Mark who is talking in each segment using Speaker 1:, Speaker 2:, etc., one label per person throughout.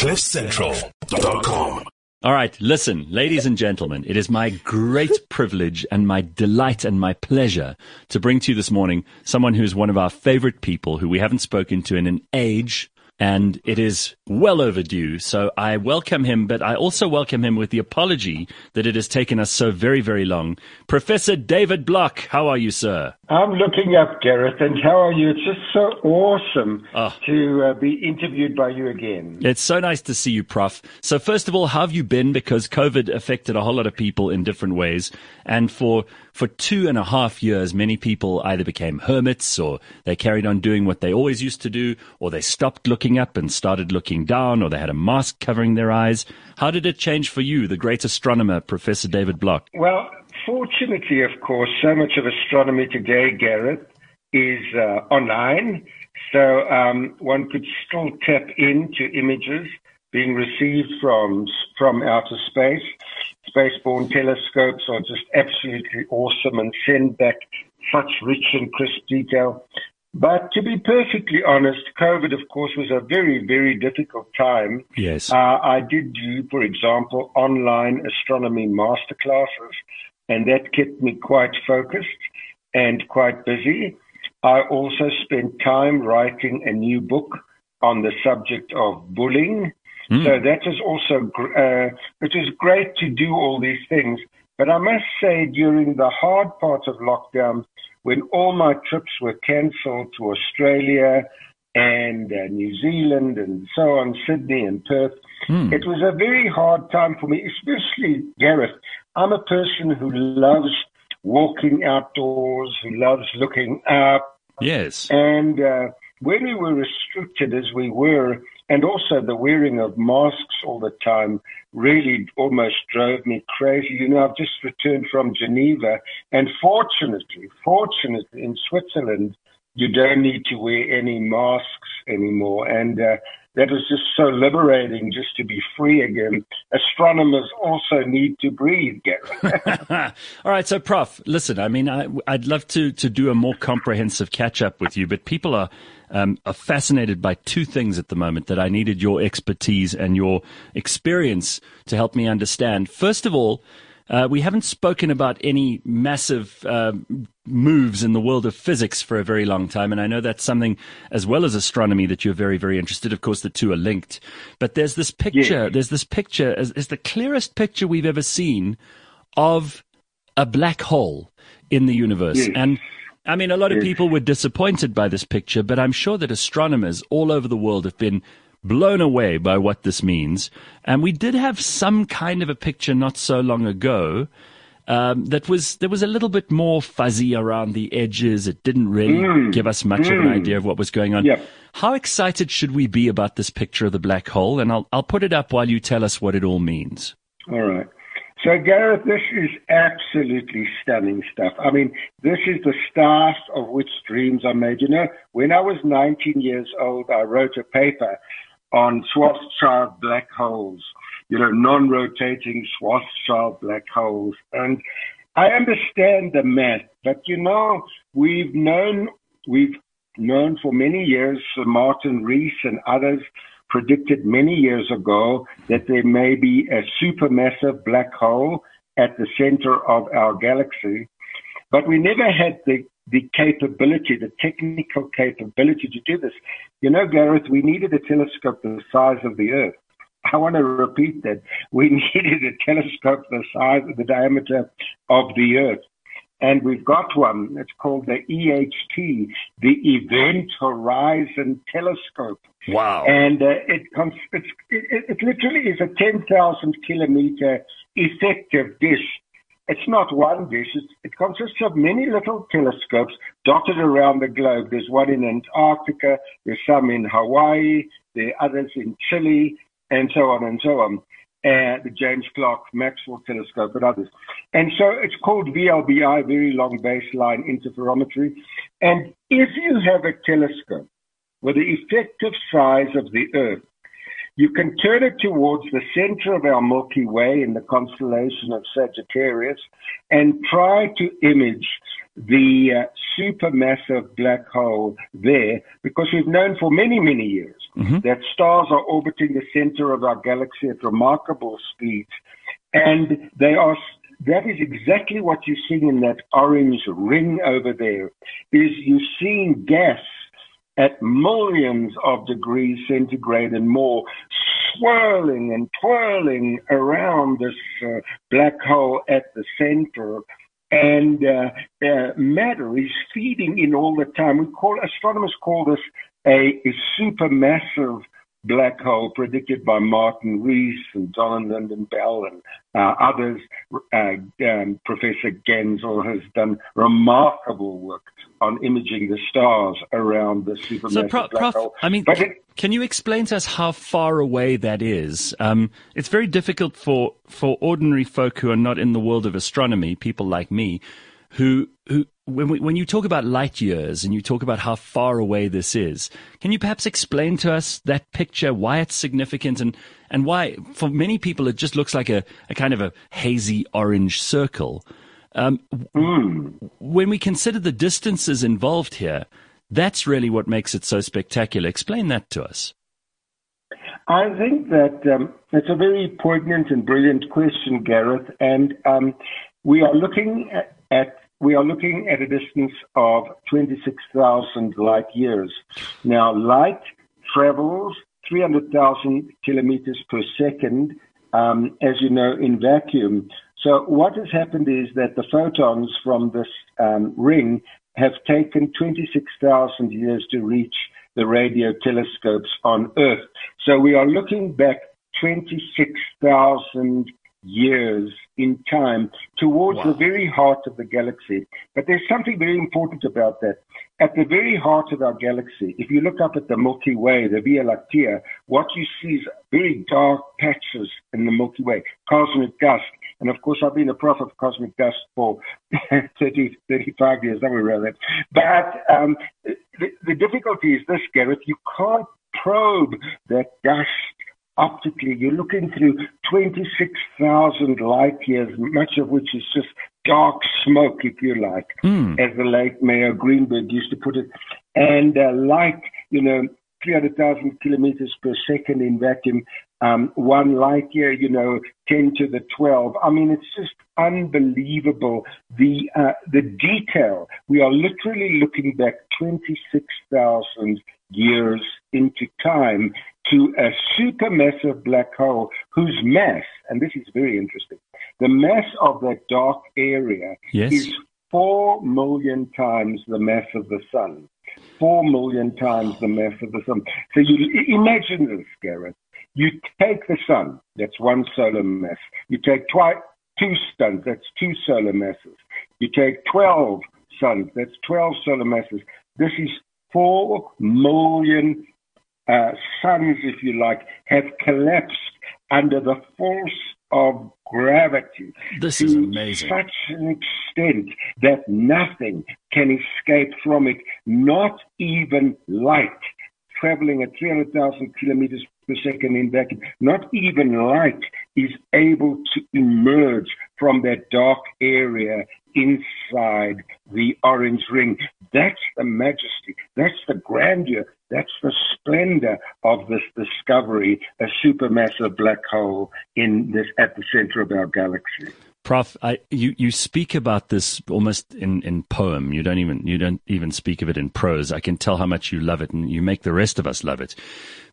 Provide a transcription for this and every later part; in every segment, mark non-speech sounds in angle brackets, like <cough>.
Speaker 1: CliffCentral.com.
Speaker 2: All right, listen, ladies and gentlemen, it is my great <laughs> privilege and my delight and my pleasure to bring to you this morning someone who's one of our favorite people who we haven't spoken to in an age and it is well overdue. So I welcome him, but I also welcome him with the apology that it has taken us so very, very long. Professor David Block, how are you, sir?
Speaker 3: I'm looking up, Gareth, and how are you? It's just so awesome oh. to uh, be interviewed by you again.
Speaker 2: It's so nice to see you, Prof. So, first of all, how have you been? Because COVID affected a whole lot of people in different ways. And for, for two and a half years, many people either became hermits or they carried on doing what they always used to do, or they stopped looking up and started looking down, or they had a mask covering their eyes. How did it change for you, the great astronomer, Professor David Block?
Speaker 3: Well, Fortunately, of course, so much of astronomy today, Gareth, is uh, online. So um, one could still tap into images being received from from outer space. Spaceborne telescopes are just absolutely awesome and send back such rich and crisp detail. But to be perfectly honest, COVID, of course, was a very, very difficult time.
Speaker 2: Yes.
Speaker 3: Uh, I did do, for example, online astronomy masterclasses and that kept me quite focused and quite busy. I also spent time writing a new book on the subject of bullying. Mm. So that is also, uh, it was great to do all these things. But I must say, during the hard part of lockdown, when all my trips were cancelled to Australia and uh, New Zealand and so on, Sydney and Perth, mm. it was a very hard time for me, especially Gareth. I'm a person who loves walking outdoors, who loves looking up.
Speaker 2: Yes.
Speaker 3: And uh, when we were restricted as we were, and also the wearing of masks all the time really almost drove me crazy. You know, I've just returned from Geneva, and fortunately, fortunately in Switzerland, you don't need to wear any masks anymore. And uh, that was just so liberating just to be free again. Astronomers also need to breathe, Gary. <laughs>
Speaker 2: All right, so Prof, listen, I mean, I, would love to, to do a more comprehensive catch up with you, but people are, um, are fascinated by two things at the moment that I needed your expertise and your experience to help me understand. First of all, uh, we haven't spoken about any massive uh, moves in the world of physics for a very long time, and I know that's something as well as astronomy that you're very, very interested. Of course, the two are linked. But there's this picture. Yes. There's this picture. Is the clearest picture we've ever seen of a black hole in the universe, yes. and I mean, a lot of people were disappointed by this picture, but I'm sure that astronomers all over the world have been blown away by what this means. And we did have some kind of a picture not so long ago. Um, that was there was a little bit more fuzzy around the edges. It didn't really mm, give us much mm. of an mm. idea of what was going on.
Speaker 3: Yep.
Speaker 2: How excited should we be about this picture of the black hole? And I'll I'll put it up while you tell us what it all means.
Speaker 3: All right. So Gareth, this is absolutely stunning stuff. I mean, this is the start of which dreams are made. You know, when I was 19 years old, I wrote a paper on Schwarzschild black holes, you know, non-rotating Schwarzschild black holes. And I understand the math, but you know, we've known, we've known for many years, Martin Rees and others predicted many years ago that there may be a supermassive black hole at the center of our galaxy. But we never had the the capability, the technical capability to do this. You know, Gareth, we needed a telescope the size of the Earth. I want to repeat that. We <laughs> needed a telescope the size of the diameter of the Earth. And we've got one. It's called the EHT, the Event Horizon Telescope.
Speaker 2: Wow.
Speaker 3: And uh, it, it, it, it literally is a 10,000 kilometer effective dish it's not one dish. it consists of many little telescopes dotted around the globe. There's one in Antarctica, there's some in Hawaii, there are others in Chile, and so on and so on. And the James Clerk Maxwell telescope and others. And so it's called VLBI, Very Long Baseline Interferometry. And if you have a telescope with the effective size of the Earth, you can turn it towards the center of our Milky Way in the constellation of Sagittarius and try to image the uh, supermassive black hole there because we've known for many, many years mm-hmm. that stars are orbiting the center of our galaxy at remarkable speeds. And they are, that is exactly what you're seeing in that orange ring over there, is you're seeing gas at millions of degrees centigrade and more, swirling and twirling around this uh, black hole at the center. And uh, uh, matter is feeding in all the time. We call astronomers call this a, a supermassive black hole predicted by Martin Rees and Donald Lynden Bell and uh, others. Uh, um, Professor Genzel has done remarkable work on imaging the stars around the supermassive so, Prof, black hole.
Speaker 2: I mean, it, can you explain to us how far away that is? Um, it's very difficult for, for ordinary folk who are not in the world of astronomy, people like me, who who when we, when you talk about light years and you talk about how far away this is, can you perhaps explain to us that picture, why it's significant, and and why for many people it just looks like a, a kind of a hazy orange circle. Um, mm. When we consider the distances involved here, that's really what makes it so spectacular. Explain that to us.
Speaker 3: I think that um, it's a very poignant and brilliant question, Gareth, and um, we are looking at, at we are looking at a distance of 26,000 light years. Now, light travels 300,000 kilometers per second, um, as you know, in vacuum. So what has happened is that the photons from this um, ring have taken 26,000 years to reach the radio telescopes on Earth. So we are looking back 26,000 years in time towards wow. the very heart of the galaxy. But there's something very important about that. At the very heart of our galaxy, if you look up at the Milky Way, the Via Lactea, what you see is very dark patches in the Milky Way, cosmic dust. And of course, I've been a prof of cosmic dust for <laughs> 30, 35 years, somewhere around that. But um, the, the difficulty is this, Gareth, you can't probe that dust optically, you're looking through 26,000 light years, much of which is just dark smoke, if you like, mm. as the late Mayo Greenberg used to put it. And uh, light, you know, 300,000 kilometers per second in vacuum, um, one light year, you know, 10 to the 12. I mean, it's just unbelievable. The, uh, the detail. We are literally looking back 26,000 years into time to a supermassive black hole whose mass, and this is very interesting, the mass of that dark area yes. is four million times the mass of the sun. Four million times the mass of the sun. So you imagine this, Gareth. You take the sun, that's one solar mass. You take two suns, that's two solar masses. You take 12 suns, that's 12 solar masses. This is 4 million uh, suns, if you like, have collapsed under the force of gravity
Speaker 2: this to is amazing.
Speaker 3: such an extent that nothing can escape from it, not even light traveling at 300,000 kilometers per second in vacuum. Not even light is able to emerge from that dark area inside the orange ring. That's the majesty. That's the grandeur. That's the splendor of this discovery, a supermassive black hole in this at the center of our galaxy.
Speaker 2: Prof, I, you, you speak about this almost in, in poem. You don't even you don't even speak of it in prose. I can tell how much you love it, and you make the rest of us love it.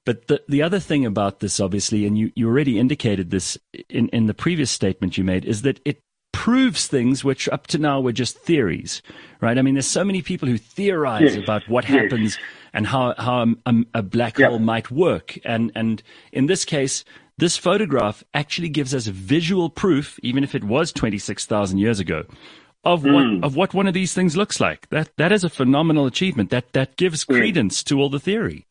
Speaker 2: But the the other thing about this, obviously, and you, you already indicated this in, in the previous statement you made, is that it proves things which up to now were just theories, right? I mean, there's so many people who theorize yes. about what yes. happens and how how a, a black hole might work, and and in this case this photograph actually gives us visual proof, even if it was 26,000 years ago, of mm. what hmm. of what one of these things looks like. That that is a phenomenal achievement. That that gives credence to all the theory.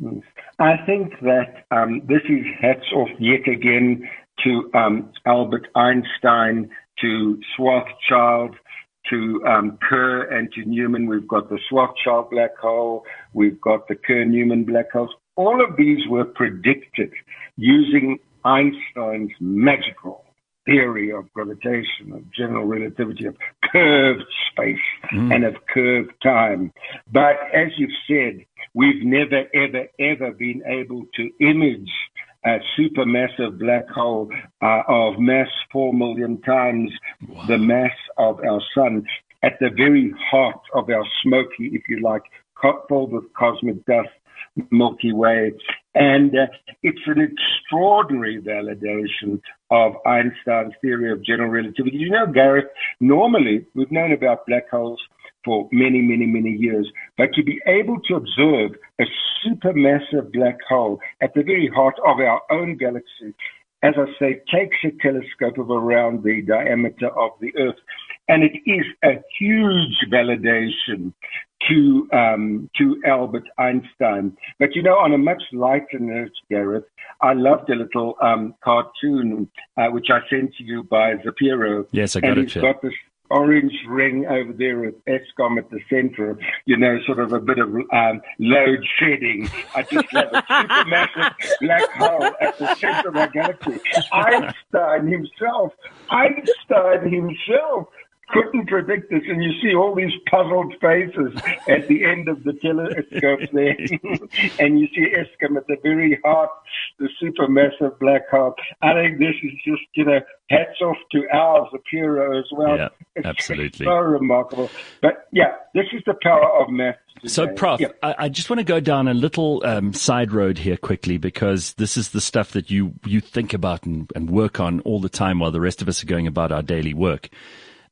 Speaker 3: Hmm. I think that um, this is hats off yet again to um, Albert Einstein, to Schwarzschild, to um, Kerr and to Newman. We've got the Schwarzschild black hole. We've got the Kerr-Newman black holes. All of these were predicted using Einstein's magical theory of gravitation, of general relativity, of curved space mm. and of curved time. But as you've said, we've never, ever, ever been able to image a supermassive black hole uh, of mass four million times wow. the mass of our sun at the very heart of our smoky, if you like, filled with cosmic dust Milky Way. And uh, it's an extraordinary validation of Einstein's theory of general relativity. You know, Gareth, normally we've known about black holes for many, many, many years, but to be able to observe a supermassive black hole at the very heart of our own galaxy, as I say, takes a telescope of around the diameter of the Earth. And it is a huge validation to um, to Albert Einstein. But you know, on a much lighter note, Gareth, I loved a little um, cartoon uh, which I sent to you by Zapiro.
Speaker 2: Yes, I got
Speaker 3: and
Speaker 2: it.
Speaker 3: He's got this orange ring over there with Eskom at the center, you know, sort of a bit of um, load shedding. I just love a supermassive <laughs> black hole at the center of our galaxy. Einstein himself, Einstein himself couldn't predict this, and you see all these puzzled faces at the end of the telescope <laughs> there, <laughs> and you see Eskom at the very heart, the supermassive black hole. I think this is just, you know, hats off to Al Zapiro as well.
Speaker 2: Yeah, it's, absolutely.
Speaker 3: so remarkable. But yeah, this is the power of math.
Speaker 2: So, Prof, yeah. I, I, just want to go down a little um, side road here quickly because this is the stuff that you, you think about and, and work on all the time while the rest of us are going about our daily work.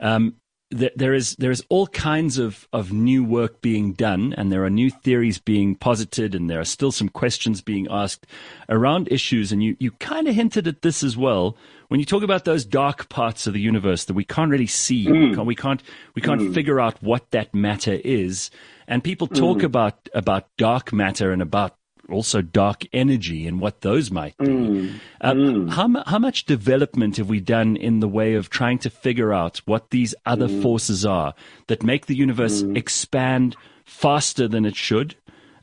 Speaker 2: Um, there is there is all kinds of, of new work being done, and there are new theories being posited, and there are still some questions being asked around issues. And you, you kind of hinted at this as well when you talk about those dark parts of the universe that we can't really see. Mm. We can't we can't, we can't mm. figure out what that matter is. And people talk mm. about about dark matter and about also dark energy and what those might be. Mm. Uh, mm. How, how much development have we done in the way of trying to figure out what these other mm. forces are that make the universe mm. expand faster than it should?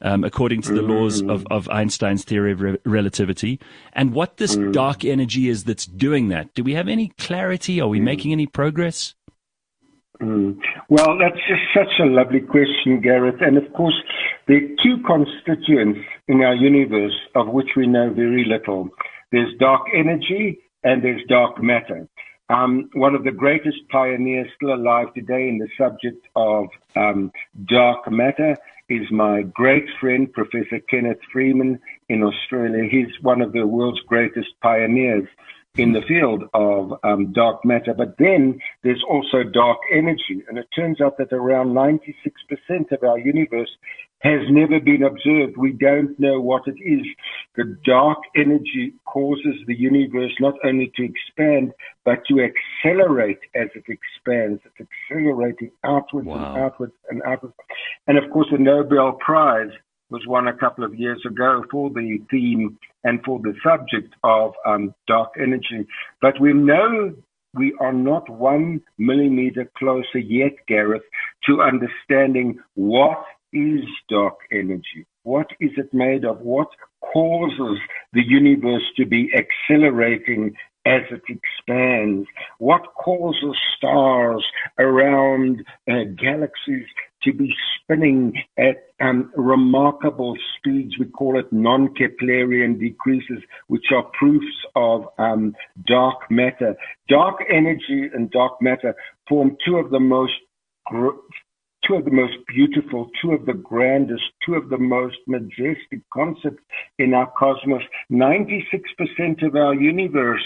Speaker 2: Um, according to the laws of, mm. of Einstein's theory of re- relativity, and what this mm. dark energy is that's doing that. Do we have any clarity? Are we making any progress?
Speaker 3: Mm. Well, that's just such a lovely question, Gareth. And of course, there are two constituents in our universe of which we know very little. There's dark energy and there's dark matter. Um, one of the greatest pioneers still alive today in the subject of um, dark matter is my great friend, Professor Kenneth Freeman in Australia. He's one of the world's greatest pioneers in the field of um, dark matter. But then there's also dark energy. And it turns out that around 96% of our universe has never been observed. We don't know what it is. The dark energy causes the universe not only to expand, but to accelerate as it expands. It's accelerating outwards wow. and outwards and outwards. And of course, the Nobel Prize was won a couple of years ago for the theme and for the subject of um, dark energy. But we know we are not one millimeter closer yet, Gareth, to understanding what is dark energy. What is it made of? What causes the universe to be accelerating as it expands? What causes stars around uh, galaxies to be spinning at um, remarkable speeds. We call it non-Keplerian decreases, which are proofs of um, dark matter. Dark energy and dark matter form two of the most gr- two of the most beautiful, two of the grandest, two of the most majestic concepts in our cosmos. 96% of our universe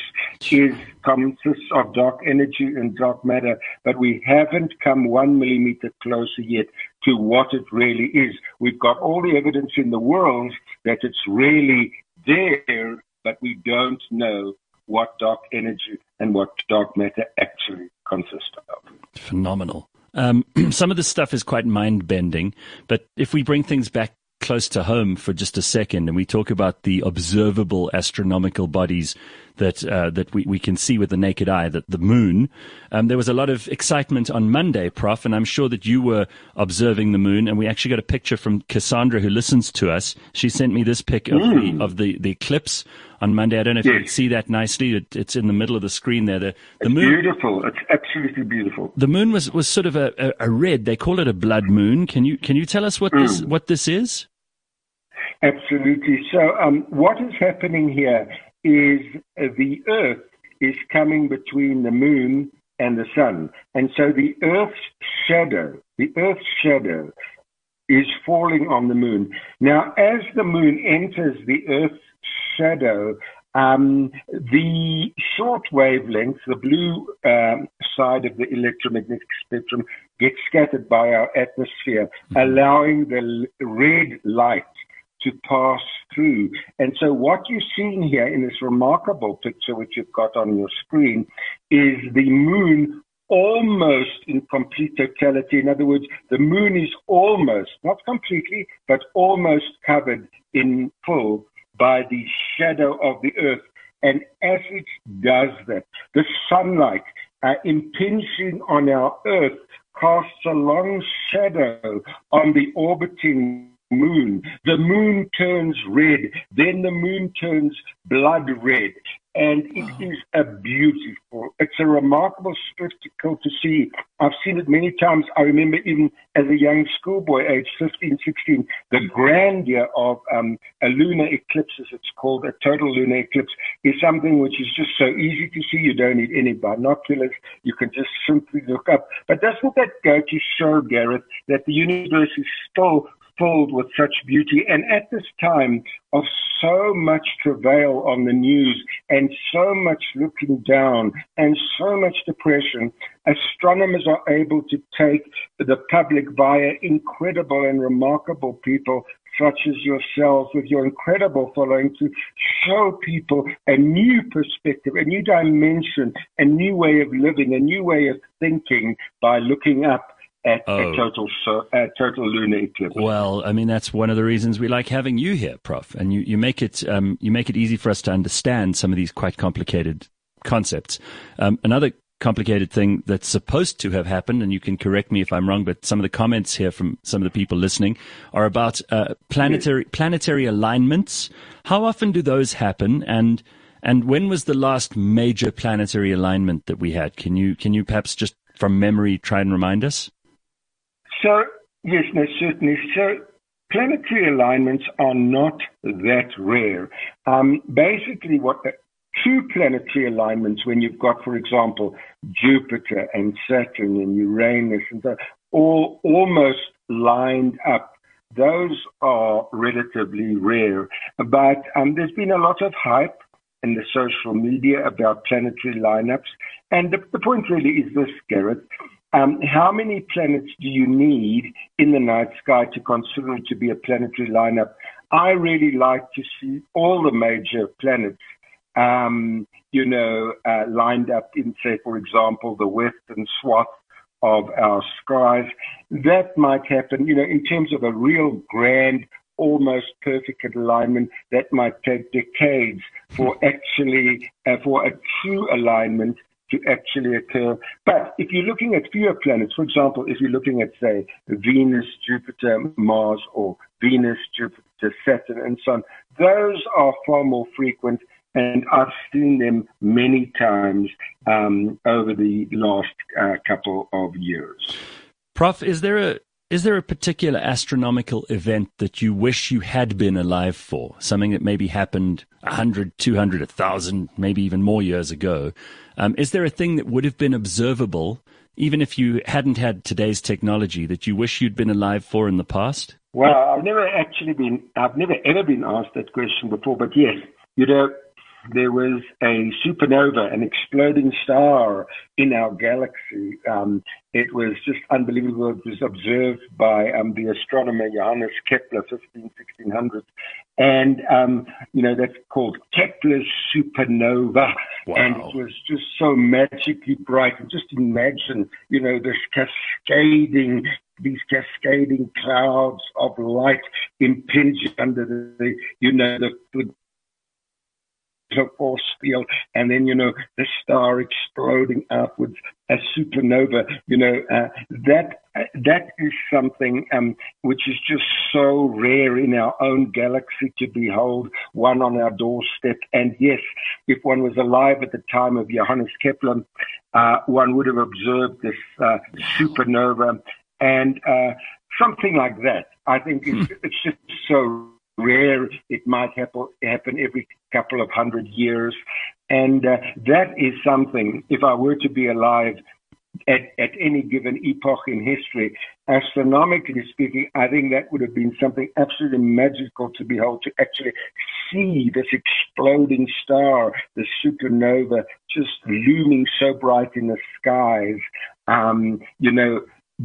Speaker 3: is consists of dark energy and dark matter, but we haven't come one millimeter closer yet to what it really is. We've got all the evidence in the world that it's really there, but we don't know what dark energy and what dark matter actually consist of.
Speaker 2: Phenomenal. Um, <clears throat> some of this stuff is quite mind bending, but if we bring things back close to home for just a second and we talk about the observable astronomical bodies that uh, that we, we can see with the naked eye, that the moon. Um, there was a lot of excitement on Monday, Prof, and I'm sure that you were observing the moon. And we actually got a picture from Cassandra, who listens to us. She sent me this pic of mm. the of the, the eclipse on Monday. I don't know if yes. you can see that nicely. It, it's in the middle of the screen there. The,
Speaker 3: the it's moon, beautiful. It's absolutely beautiful.
Speaker 2: The moon was, was sort of a, a, a, red. They call it a blood moon. Can you can you tell us what mm. this what this is?
Speaker 3: Absolutely. So um, what is happening here is the Earth is coming between the moon and the sun, and so the Earth's shadow, the Earth's shadow, is falling on the moon. Now, as the moon enters the Earth's shadow, um, the short wavelength, the blue um, side of the electromagnetic spectrum, gets scattered by our atmosphere, mm-hmm. allowing the red light to pass through. And so, what you're seeing here in this remarkable picture, which you've got on your screen, is the moon almost in complete totality. In other words, the moon is almost, not completely, but almost covered in full by the shadow of the earth. And as it does that, the sunlight uh, impinging on our earth casts a long shadow on the orbiting moon. The moon turns red, then the moon turns blood red and it is a beautiful, it's a remarkable spectacle to see. I've seen it many times. I remember even as a young schoolboy, age 15, 16, the grandeur of um, a lunar eclipse, as it's called, a total lunar eclipse, is something which is just so easy to see. You don't need any binoculars. You can just simply look up. But doesn't that go to show, Gareth, that the universe is still filled with such beauty. And at this time of so much travail on the news and so much looking down and so much depression, astronomers are able to take the public via incredible and remarkable people such as yourselves with your incredible following to show people a new perspective, a new dimension, a new way of living, a new way of thinking by looking up at oh. a total a total lunar eclipse.
Speaker 2: Well, I mean that's one of the reasons we like having you here, Prof. And you, you make it um, you make it easy for us to understand some of these quite complicated concepts. Um, another complicated thing that's supposed to have happened, and you can correct me if I'm wrong, but some of the comments here from some of the people listening are about uh, planetary planetary alignments. How often do those happen, and and when was the last major planetary alignment that we had? Can you can you perhaps just from memory try and remind us?
Speaker 3: So, yes, no, certainly. So, planetary alignments are not that rare. Um, basically, what the true planetary alignments, when you've got, for example, Jupiter and Saturn and Uranus and so, all almost lined up, those are relatively rare. But um, there's been a lot of hype in the social media about planetary lineups. And the, the point really is this, Gareth. Um, how many planets do you need in the night sky to consider it to be a planetary lineup? I really like to see all the major planets, um, you know, uh, lined up in, say, for example, the western swath of our skies. That might happen, you know, in terms of a real grand, almost perfect alignment. That might take decades for actually, uh, for a true alignment to actually occur. But if you're looking at fewer planets, for example, if you're looking at, say, Venus, Jupiter, Mars, or Venus, Jupiter, Saturn, and so on, those are far more frequent. And I've seen them many times um, over the last uh, couple of years.
Speaker 2: Prof, is there a is there a particular astronomical event that you wish you had been alive for? Something that maybe happened 100, 200, 1,000, maybe even more years ago? Um, is there a thing that would have been observable, even if you hadn't had today's technology, that you wish you'd been alive for in the past?
Speaker 3: Well, I've never actually been, I've never ever been asked that question before, but yes, you know, there was a supernova, an exploding star in our galaxy. Um, it was just unbelievable. It was observed by um, the astronomer Johannes Kepler, 15, 1600. And, um, you know, that's called Kepler's supernova. Wow. And it was just so magically bright. And just imagine, you know, this cascading these cascading clouds of light impinge under the, you know, the, the a force field, and then you know the star exploding outwards, a supernova. You know uh, that that is something um, which is just so rare in our own galaxy to behold one on our doorstep. And yes, if one was alive at the time of Johannes Kepler, uh, one would have observed this uh, supernova and uh, something like that. I think it's, it's just so rare. It might happen, every couple of hundred years. And uh, that is something, if I were to be alive at, at any given epoch in history, astronomically speaking, I think that would have been something absolutely magical to behold, to actually see this exploding star, the supernova, just looming so bright in the skies. Um, you know,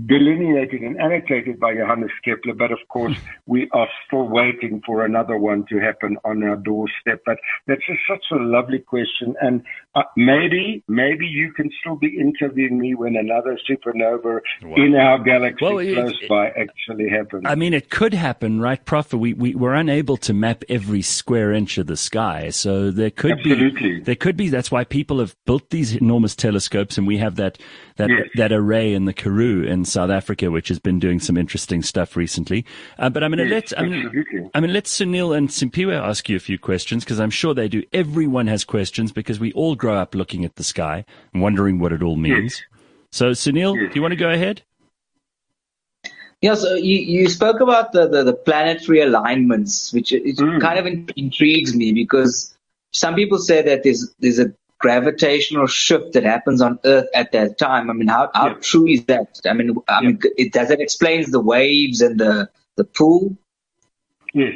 Speaker 3: delineated and annotated by Johannes Kepler, but of course we are still waiting for another one to happen on our doorstep. But that's just such a lovely question, and uh, maybe maybe you can still be interviewing me when another supernova wow. in our galaxy well, close it, by actually happens.
Speaker 2: I mean, it could happen, right, Prof? We we were unable to map every square inch of the sky, so there could
Speaker 3: Absolutely.
Speaker 2: be there could be. That's why people have built these enormous telescopes, and we have that that yes. that array in the Karoo in South Africa, which has been doing some interesting stuff recently. Uh, but I'm going to yes, let I'm, I'm going to let Sunil and Simpiwe ask you a few questions because I'm sure they do. Everyone has questions because we all grow up looking at the sky and wondering what it all means. Yes. So Sunil, do you want to go ahead?
Speaker 1: Yeah, so you, you spoke about the, the, the planetary alignments, which it mm. kind of intrigues me because some people say that there's there's a gravitational shift that happens on Earth at that time. I mean, how, how yeah. true is that? I mean, I yeah. mean, it, does it explain the waves and the, the pool?
Speaker 3: Yes.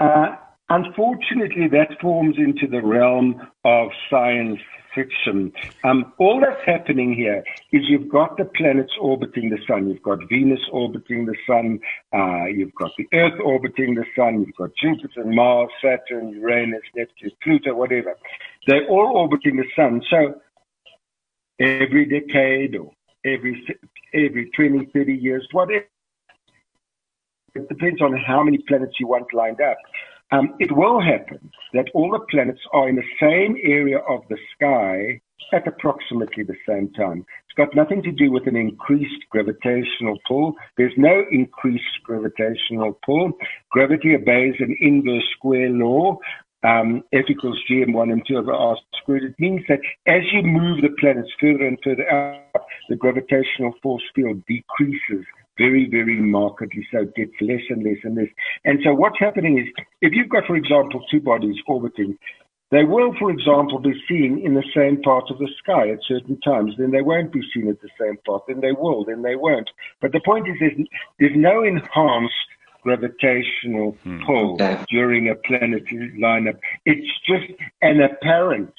Speaker 3: Uh, unfortunately, that forms into the realm of science fiction. Um, all that's happening here is you've got the planets orbiting the sun. You've got Venus orbiting the sun. Uh, you've got the Earth orbiting the sun. You've got Jupiter, Mars, Saturn, Uranus, Neptune, Pluto, whatever. They're all orbiting the sun. So every decade or every every 20, 30 years, whatever. It depends on how many planets you want lined up. Um, it will happen that all the planets are in the same area of the sky at approximately the same time. It's got nothing to do with an increased gravitational pull. There's no increased gravitational pull. Gravity obeys an inverse square law. Um, F equals gm1 and 2 over r squared. It means that as you move the planets further and further out, the gravitational force field decreases very, very markedly so. It gets less and less and less. And so what's happening is if you've got, for example, two bodies orbiting, they will, for example, be seen in the same part of the sky at certain times. Then they won't be seen at the same part. Then they will. Then they won't. But the point is, there's, there's no enhanced gravitational hmm. pull during a planetary lineup. It's just an apparent,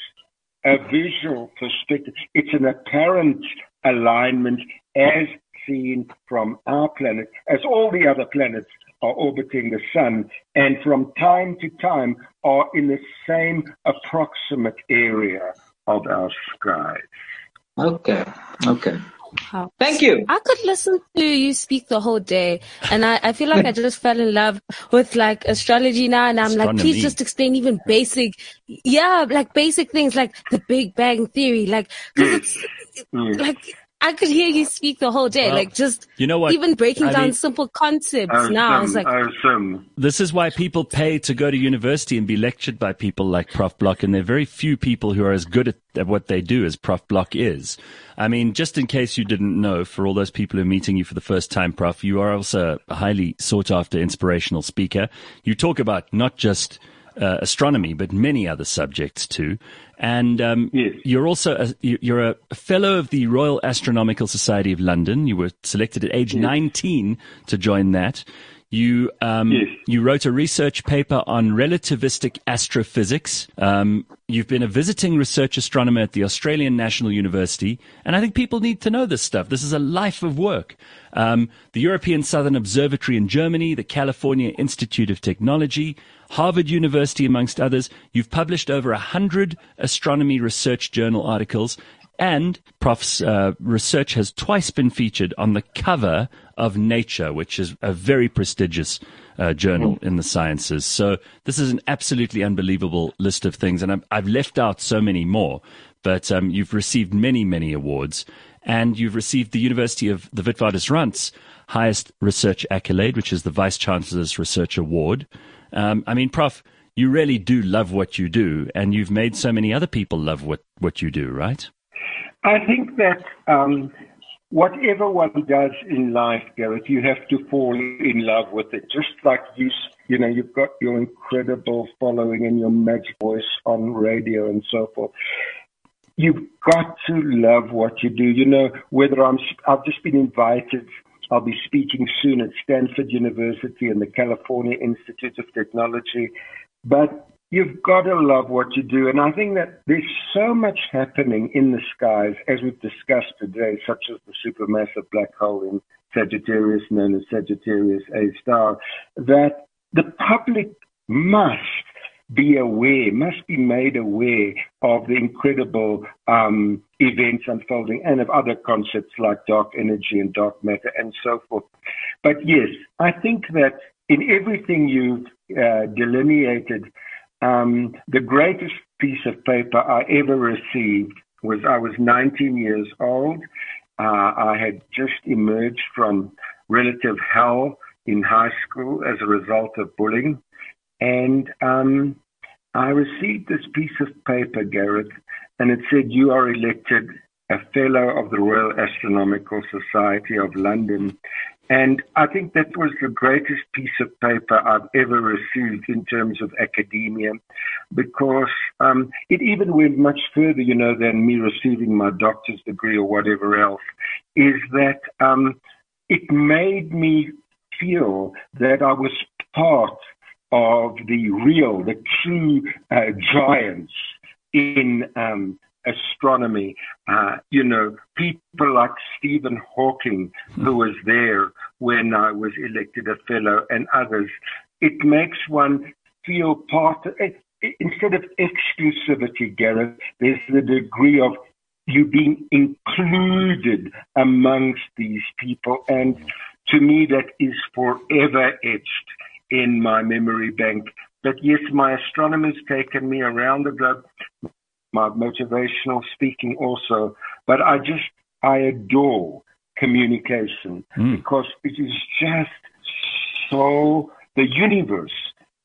Speaker 3: a visual perspective. It's an apparent alignment as seen from our planet, as all the other planets are orbiting the sun, and from time to time are in the same approximate area of our sky.
Speaker 1: Okay, okay. Wow. Thank you.
Speaker 4: I could listen to you speak the whole day, and I, I feel like I just fell in love with like astrology now, and I'm Astronomy. like, please just explain even basic, yeah, like basic things like the Big Bang Theory, like, cause it's mm. like, I could hear you speak the whole day, well, like just you know what? even breaking I down mean, simple concepts. Awesome, now it's like
Speaker 3: awesome.
Speaker 2: this is why people pay to go to university and be lectured by people like Prof Block, and there are very few people who are as good at, at what they do as Prof Block is. I mean, just in case you didn't know, for all those people who are meeting you for the first time, Prof, you are also a highly sought after inspirational speaker. You talk about not just uh, astronomy, but many other subjects too. And um,
Speaker 3: yes.
Speaker 2: you're also a, you're a fellow of the Royal Astronomical Society of London. You were selected at age yes. 19 to join that. You um, yes. you wrote a research paper on relativistic astrophysics. Um, you've been a visiting research astronomer at the Australian National University, and I think people need to know this stuff. This is a life of work. Um, the European Southern Observatory in Germany, the California Institute of Technology, Harvard University, amongst others. You've published over a hundred astronomy research journal articles, and Prof's uh, research has twice been featured on the cover of Nature, which is a very prestigious uh, journal in the sciences. So this is an absolutely unbelievable list of things, and i have left out so many more. But um, you've received many, many awards, and you've received the University of the Witwatersrand's highest research accolade, which is the Vice Chancellor's Research Award. Um, I mean, Prof, you really do love what you do, and you've made so many other people love what, what you do, right?
Speaker 3: I think that um, whatever one does in life, Gareth, you have to fall in love with it. Just like you, you know, you've got your incredible following and your magic voice on radio and so forth. You've got to love what you do. You know, whether I'm, I've just been invited I'll be speaking soon at Stanford University and the California Institute of Technology. But you've got to love what you do. And I think that there's so much happening in the skies, as we've discussed today, such as the supermassive black hole in Sagittarius, known as Sagittarius A star, that the public must be aware, must be made aware of the incredible um, events unfolding and of other concepts like dark energy and dark matter and so forth. But yes, I think that in everything you've uh, delineated, um, the greatest piece of paper I ever received was I was 19 years old. Uh, I had just emerged from relative hell in high school as a result of bullying. And um, I received this piece of paper, Gareth, and it said, You are elected a Fellow of the Royal Astronomical Society of London. And I think that was the greatest piece of paper I've ever received in terms of academia, because um, it even went much further, you know, than me receiving my doctor's degree or whatever else, is that um, it made me feel that I was part of the real, the true uh, giants in um, astronomy. Uh, you know, people like Stephen Hawking, who was there when I was elected a fellow, and others. It makes one feel part of it. Instead of exclusivity, Gareth, there's the degree of you being included amongst these people. And to me, that is forever etched in my memory bank. But yes, my astronomer's taken me around the globe, my motivational speaking also. But I just, I adore communication mm. because it is just so, the universe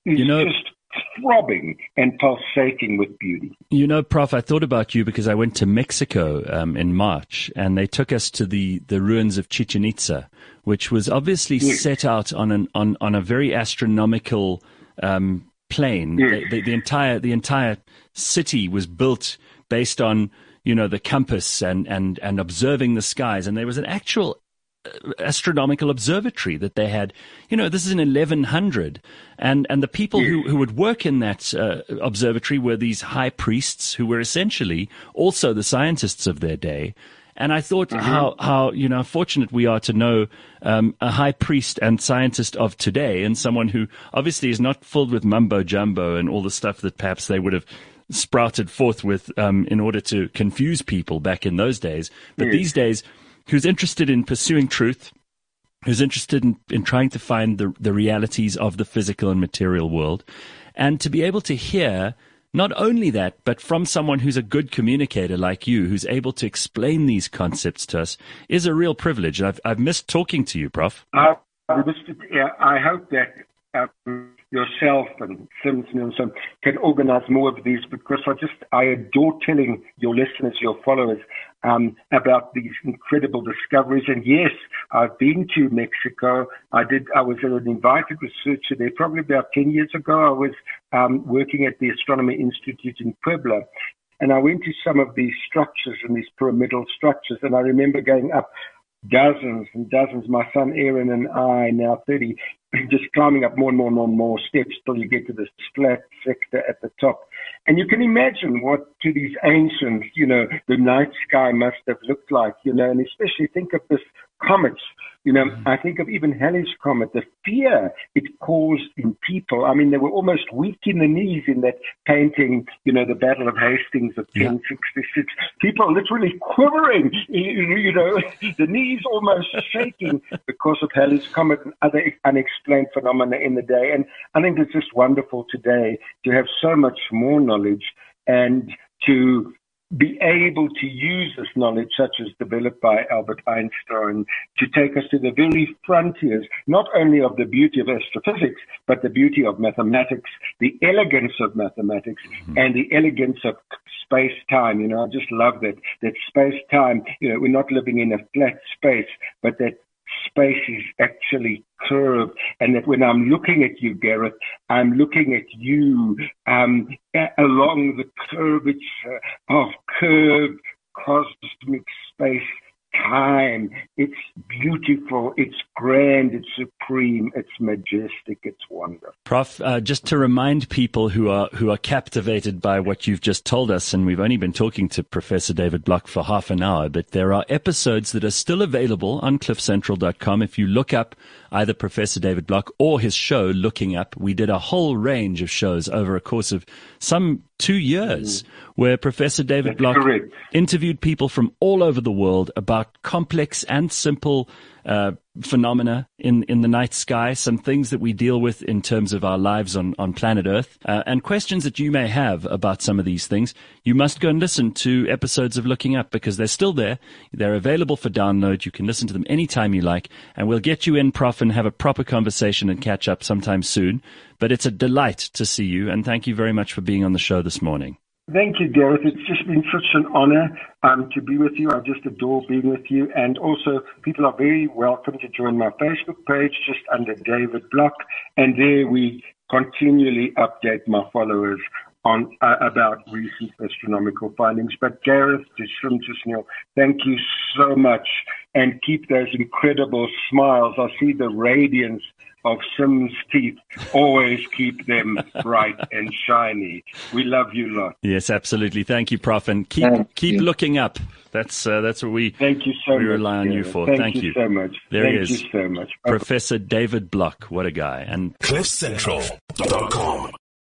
Speaker 3: is you know, just throbbing and pulsating with beauty.
Speaker 2: You know, Prof, I thought about you because I went to Mexico um, in March and they took us to the, the ruins of Chichen Itza, which was obviously yes. set out on, an, on, on a very astronomical um, plane. Yes. The, the, the, entire, the entire city was built based on you know the compass and, and, and observing the skies and there was an actual astronomical observatory that they had. You know, this is in 1100, and and the people who who would work in that uh, observatory were these high priests who were essentially also the scientists of their day. And I thought uh-huh. how how you know fortunate we are to know um, a high priest and scientist of today, and someone who obviously is not filled with mumbo jumbo and all the stuff that perhaps they would have sprouted forth with um, in order to confuse people back in those days. But yes. these days who's interested in pursuing truth, who's interested in, in trying to find the, the realities of the physical and material world, and to be able to hear not only that, but from someone who's a good communicator like you, who's able to explain these concepts to us, is a real privilege. I've, I've missed talking to you, Prof.
Speaker 3: Uh, I hope that um, yourself and Simpson and so can organize more of these because I just I adore telling your listeners, your followers, um, about these incredible discoveries. And yes, I've been to Mexico. I did. I was an invited researcher there probably about ten years ago. I was um, working at the Astronomy Institute in Puebla. And I went to some of these structures and these pyramidal structures, and I remember going up dozens and dozens. My son Aaron and I, now 30, <clears throat> just climbing up more and more and more and more steps till you get to this flat sector at the top. And you can imagine what to these ancients, you know, the night sky must have looked like, you know, and especially think of this comets. You know, mm-hmm. I think of even Halley's Comet, the fear it caused in people. I mean, they were almost weak in the knees in that painting, you know, the Battle of Hastings of 1066. Yeah. People literally quivering, you know, <laughs> the knees almost shaking because of Halley's Comet and other unexplained phenomena in the day. And I think it's just wonderful today to have so much more knowledge and to be able to use this knowledge, such as developed by Albert Einstein, to take us to the very frontiers, not only of the beauty of astrophysics, but the beauty of mathematics, the elegance of mathematics, mm-hmm. and the elegance of space time. You know, I just love that, that space time, you know, we're not living in a flat space, but that space is actually curved, and that when I'm looking at you, Gareth, I'm looking at you um, along the curvature of curved cosmic space time. It's beautiful. It's grand. It's supreme. It's majestic. It's wonderful.
Speaker 2: Prof, uh, just to remind people who are who are captivated by what you've just told us, and we've only been talking to Professor David Block for half an hour, but there are episodes that are still available on CliffCentral.com. If you look up either Professor David Block or his show, Looking Up, we did a whole range of shows over a course of some two years, where Professor David Block interviewed people from all over the world about complex and simple uh, phenomena in, in the night sky, some things that we deal with in terms of our lives on, on planet Earth, uh, and questions that you may have about some of these things, you must go and listen to episodes of Looking Up because they're still there. They're available for download. You can listen to them anytime you like, and we'll get you in, Prof, and have a proper conversation and catch up sometime soon. But it's a delight to see you, and thank you very much for being on the show this morning.
Speaker 3: Thank you, Gareth. It's just been such an honor um, to be with you. I just adore being with you. And also, people are very welcome to join my Facebook page just under David Block. And there we continually update my followers on uh, about recent astronomical findings. But Gareth, Shum Neil, thank you so much. And keep those incredible smiles. I see the radiance of Sim's teeth always keep them bright and shiny. We love you lot.
Speaker 2: Yes, absolutely. Thank you, Prof. And keep Thank keep you. looking up. That's uh, that's what we
Speaker 3: Thank you so
Speaker 2: we
Speaker 3: much,
Speaker 2: rely on you for.
Speaker 3: Thank,
Speaker 2: Thank
Speaker 3: you, you, so much.
Speaker 2: There
Speaker 3: Thank
Speaker 2: he is.
Speaker 3: you so much.
Speaker 2: Professor David Block. What a guy. And
Speaker 5: CliffCentral.com.